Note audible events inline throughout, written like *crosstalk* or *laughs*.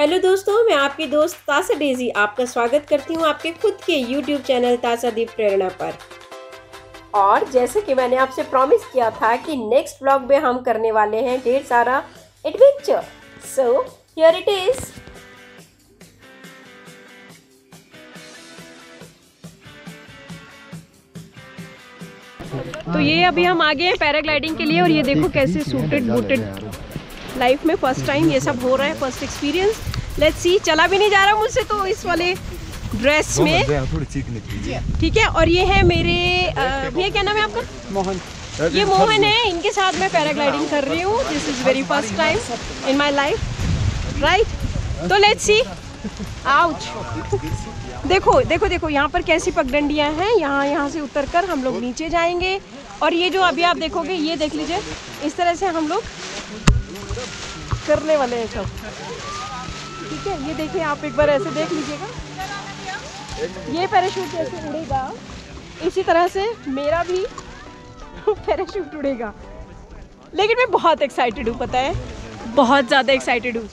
Hello दोस्तों, मैं आपकी दोस्त तासा डेजी आपका स्वागत करती हूँ आपके खुद के यूट्यूब चैनल तासा दीप प्रेरणा पर। और जैसे कि मैंने आपसे प्रॉमिस किया था कि नेक्स्ट ब्लॉग में हम करने वाले हैं ढेर सारा adventure so here it is तो ये अभी हम आगे हैं पैराग्लाइडिंग के लिए और ये देखो कैसे सूटेड बूटेड लाइफ में फ़र्स्ट टाइम ये सब हो रहा है फ़र्स्ट एक्सपीरियंस लेट्स सी चला भी नहीं जा रहा मुझसे तो इस वाले ड्रेस में. ठीक है और ये है मेरे भैया क्या नाम है आपका? मोहन। ये मोहन है इनके साथ मैं पैराग्लाइडिंग कर रही हूँ. This is very first time in my life right तो लेट्स सी आउच देखो देखो देखो यहाँ पर कैसी पगडंडियाँ हैं. यहाँ यहाँ से उतर कर हम लोग नीचे जाएँगे. और ये जो अभी आप देखोगे ये देख लीजिए. इस तरह से हम लोग करने वाले हैं सब। ठीक है ये देखिए आप एक बार ऐसे देख लीजिएगा। ये पैराशूट जैसे उड़ेगा। इसी तरह से मेरा भी *laughs* पैराशूट उड़ेगा। लेकिन मैं बहुत एक्साइटेड हूँ पता है? बहुत ज़्यादा एक्साइटेड हूँ।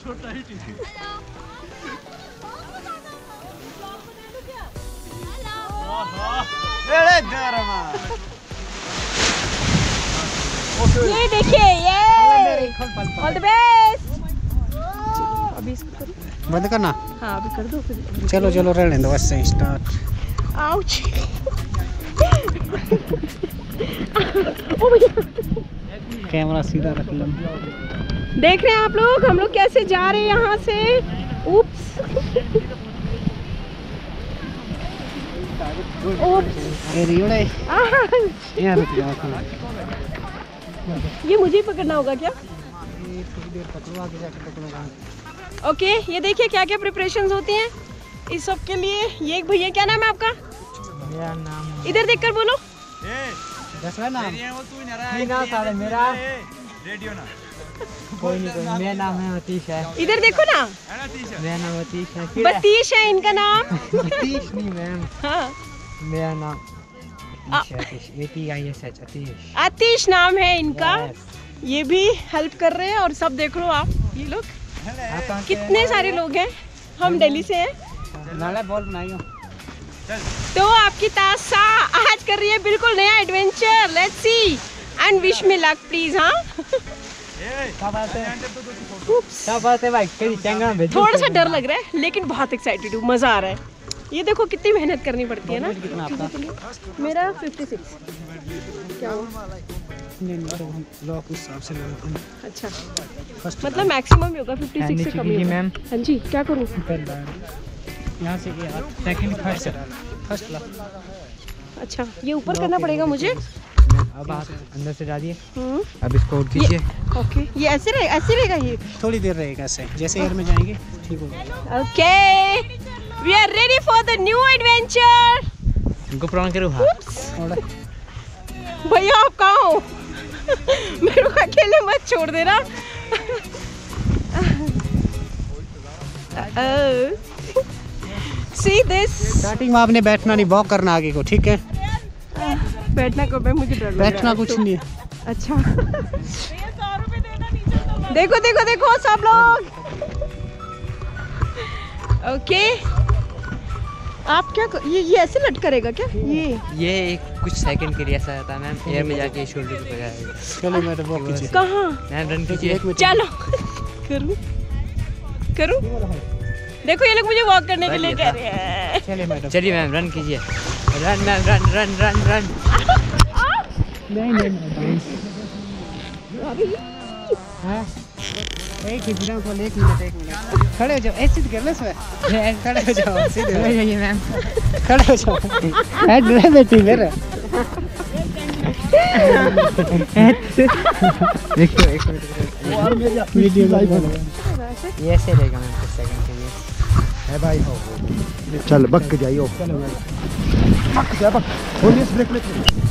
ये देखिए ये! ऑल द बेस्ट अभी इसको करो बंद करना? हाँ अभी कर दो फिर। चलो चलो रहने दो बस स्टार्ट आउच कैमरा सीधा रख लो। देख रहे हैं आप लोग हम लोग कैसे जा रहे हैं यहाँ से? उप्स उप्स अरे रियोड़े आह, यहाँ रुक जाओ थोड़ा ये मुझे ही पकड़ना होगा क्या? ओके ये देखिए क्या क्या प्रिपरेशन होती हैं। इस सब के लिए ये एक भैया क्या नाम है आपका? मेरा नाम इधर देखकर बोलो। दसवा नाम। नहीं नाम सारे मेरा कोई नहीं कोई मेरा नाम है अतीश है। इधर देखो ना। मेरा नाम अतीश है। बतीश है इनका नाम। अतीश नहीं मैम। हाँ। मेरा नाम अतीश है आतिश नाम है इनका। ये भी हेल्प कर रहे हैं और सब देख लो आप ये लोग। कितने सारे लोग हैं? हम दिल्ली से हैं। बॉल तो आपकी तासा आज कर रही है बिल्कुल नया adventure let's see and wish me luck please हाँ? क्या क्या थोड़ा सा डर लग रहा है लेकिन बहुत एक्साइटेड हूँ। मज़ा आ रहा है। ये देखो कितनी मेहनत करनी पड़ती है ना? मेरा 56 क्या हुआ? नहीं हिसाब से अच्छा मतलब मैक्सिमम ही होगा 56 से कम ही मैम हाँ जी क्या करूँ? यहाँ से गया सेकंड फ़र्स्ट फ़र्स्ट ला अच्छा ये ऊपर करना पड़ेगा मुझे? अब आप अंदर से डालिए हम्म। अब इसको कीजिए। ओके ये ऐसे ऐसे रहेगा ये? थोड़ी देर रहेगा ऐसे। जैसे एयर में जाएँगे ठीक होगा। Okay we are ready for the new adventure इनको प्रॉन करो हाँ। भैया आप कहाँ हो? मेरे को अकेले मत छोड़ देना। सी दिस स्टार्टिंग में आपने बैठना नहीं वॉक करना आगे को ठीक है? बैठना कब है मुझे डर बैठना कुछ नहीं है। अच्छा। देखो देखो देखो सब लोग। ओके आप क्या कर... ये ये ऐसे लट करेगा क्या? ये। ये एक कुछ सेकंड के लिए ऐसा रहता है मैम एयर में जाके शोल्डर पे जाएगा चलो मैडम वॉक कीजिए। कहाँ? मैम रन कीजिए। मिनट। चलो। करूँ? करूँ? देखो ये लोग मुझे वॉक करने के लिए कह रहे हैं। चलिए मैडम। चलिए मैम रन कीजिए। Run ma'am run run run run नहीं नहीं *laughs* हाँ? एक ही बिना बोले एक मिनट एक मिनट। खड़े हो जाओ ऐसे कर लो सर खड़े हो जाओ सीधे हो जाइए मैम खड़े हो जाओ ऐड रहे बेटी मेरे देखो एक मिनट वीडियो लाइव ये ऐसे रहेगा मैम कुछ सेकंड के लिए है भाई हो चल बक जाइयो बक जा बक होली ब्रेक ब्रेक मैं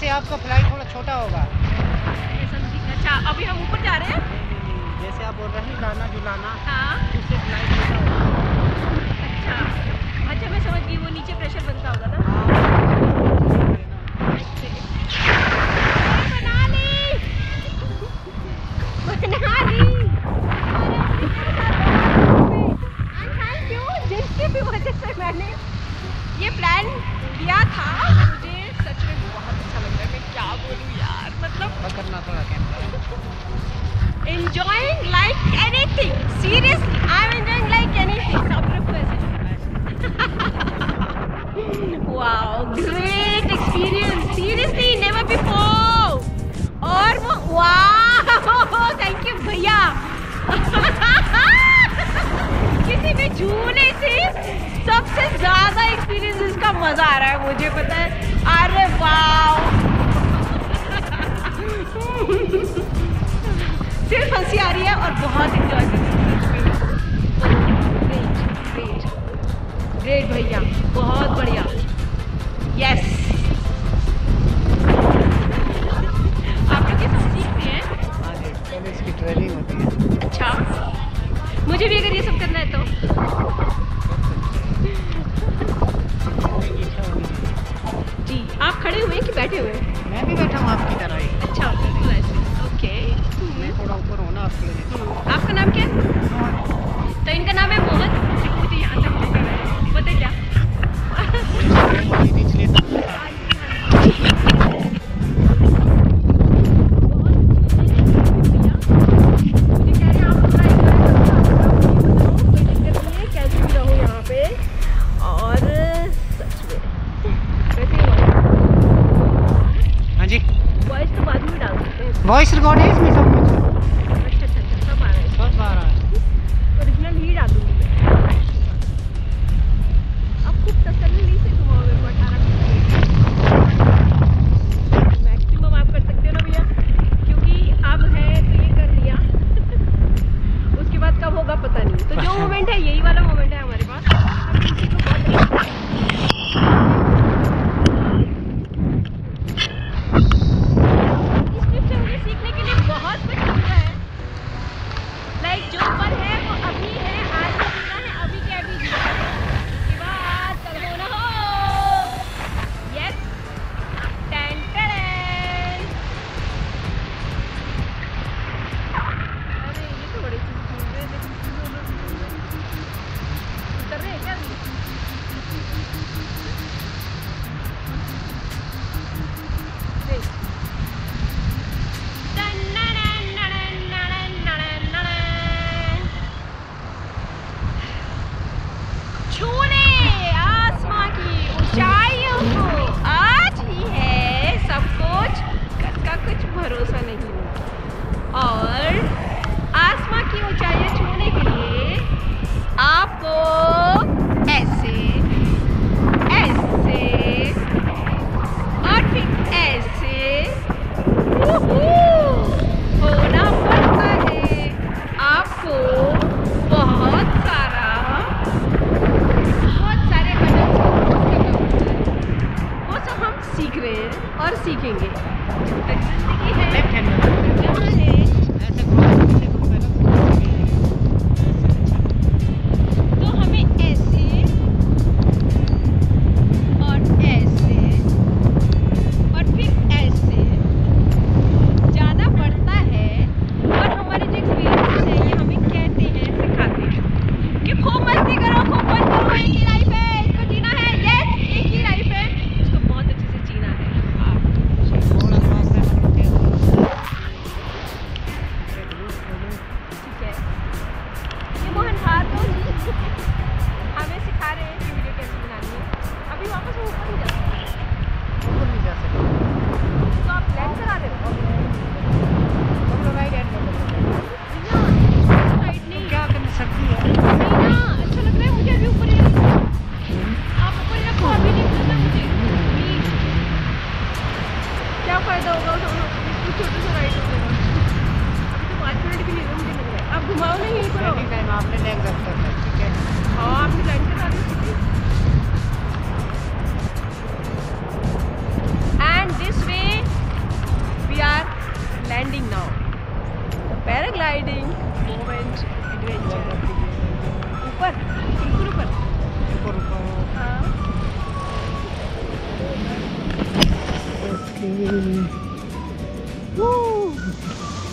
से आपका फ़्लाइट थोड़ा छोटा होगा। अच्छा अभी हम ऊपर जा रहे हैं? जैसे आप बोल रहे हैं लाना जुलाना हाँ। उससे फ़्लाइट छोटा होगा। अच्छा। अच्छा मैं समझ गई वो नीचे प्रेशर बनता होगा ना? हाँ। है मुझे पता है। अरे वाह सिर्फ़ हँसी आ रही है और बहुत इंजॉय कर ग्रेट भैया बहुत बढ़िया। यस आप लोग ट्रेनिंग होती है। अच्छा। मुझे भी अगर ये सब करना है तो। खड़े हुए कि बैठे हुए मैं भी बैठा हूँ आपकी तरह ही। अच्छा ओके मैं थोड़ा ऊपर होना आपके हम्म, आपका नाम क्या है? तो इनका नाम है मोहन? यहाँ तक पता क्या? पैराग्लाइडिंग मोमेंट एडवेंचर ऊपर बिल्कुल ऊपर ऊपर ऊपर हाँ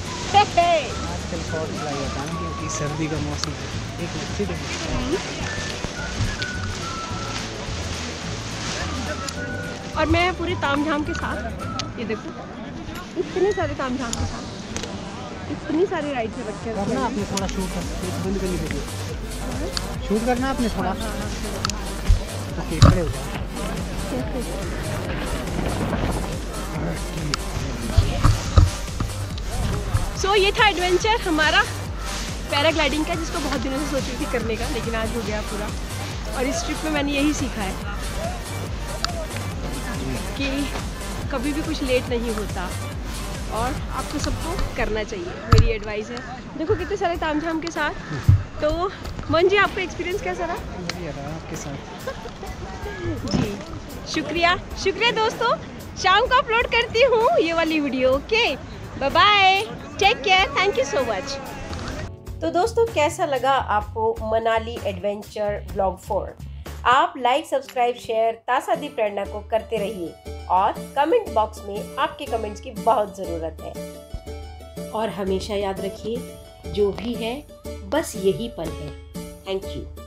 आजकल शॉर्ट होता है ना क्योंकि सर्दी का मौसम एक मिनट सीधे और मैं पूरे तामझाम के साथ ये देखो इतने सारे तामझाम के साथ। इतनी सारी राइड्स है बच्चे। करना आपने थोड़ा शूट कर बंद करनी पड़ेगी शूट करना आपने थोड़ा? ओके खड़े हो सो ये था एडवेंचर हमारा पैराग्लाइडिंग का जिसको बहुत दिनों से सोच रही थी करने का लेकिन आज हो गया पूरा। और इस ट्रिप में मैंने यही सीखा है कि कभी भी कुछ लेट नहीं होता। और आपको सबको करना चाहिए मेरी एडवाइस है। देखो कितने सारे तामझाम के साथ। तो मन जी आपका एक्सपीरियंस कैसा रहा? आपके साथ। *laughs* जी शुक्रिया। शुक्रिया दोस्तों शाम को अपलोड करती हूँ ये वाली video okay bye bye take care thank you so much तो दोस्तों कैसा लगा आपको मनाली एडवेंचर ब्लॉग फोर आप लाइक सब्सक्राइब शेयर तासादी प्रेरणा को करते रहिए। और कमेंट बॉक्स में आपके कमेंट्स की बहुत ज़रूरत है। और हमेशा याद रखिए, जो भी है, बस यही पल है। Thank you